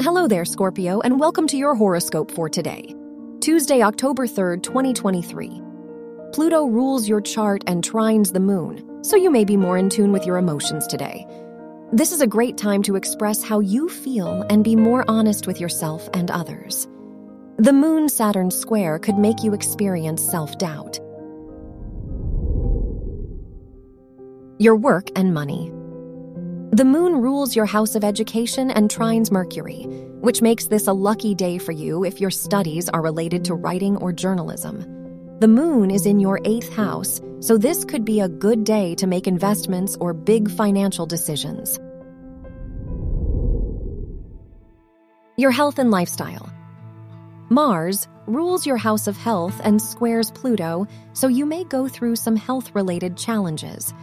Hello there, Scorpio, and welcome to your horoscope for today, Tuesday, October 3rd, 2023. Pluto rules your chart and trines the moon, so you may be more in tune with your emotions today. This is a great time to express how you feel and be more honest with yourself and others. The Moon Saturn square could make you experience self doubt. Your work and money. The moon rules your house of education and trines Mercury, which makes this a lucky day for you if your studies are related to writing or journalism. The moon is in your eighth house, so this could be a good day to make investments or big financial decisions. Your health and lifestyle. Mars rules your house of health and squares Pluto, so you may go through some health related challenges.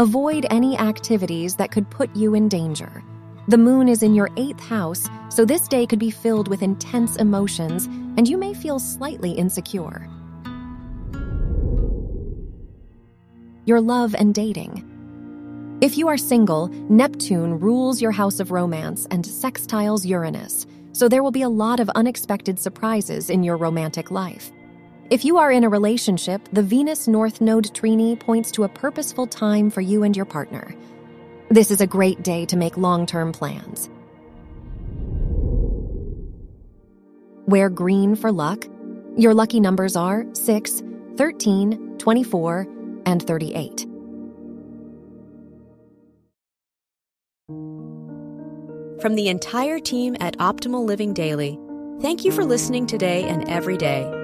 Avoid any activities that could put you in danger. The moon is in your eighth house, so this day could be filled with intense emotions and you may feel slightly insecure. Your love and dating. If you are single, Neptune rules your house of romance and sextiles Uranus, so there will be a lot of unexpected surprises in your romantic life. If you are in a relationship, the Venus North Node Trine points to a purposeful time for you and your partner. This is a great day to make long term plans. Wear green for luck. Your lucky numbers are 6, 13, 24, and 38. From the entire team at Optimal Living Daily, thank you for listening today and every day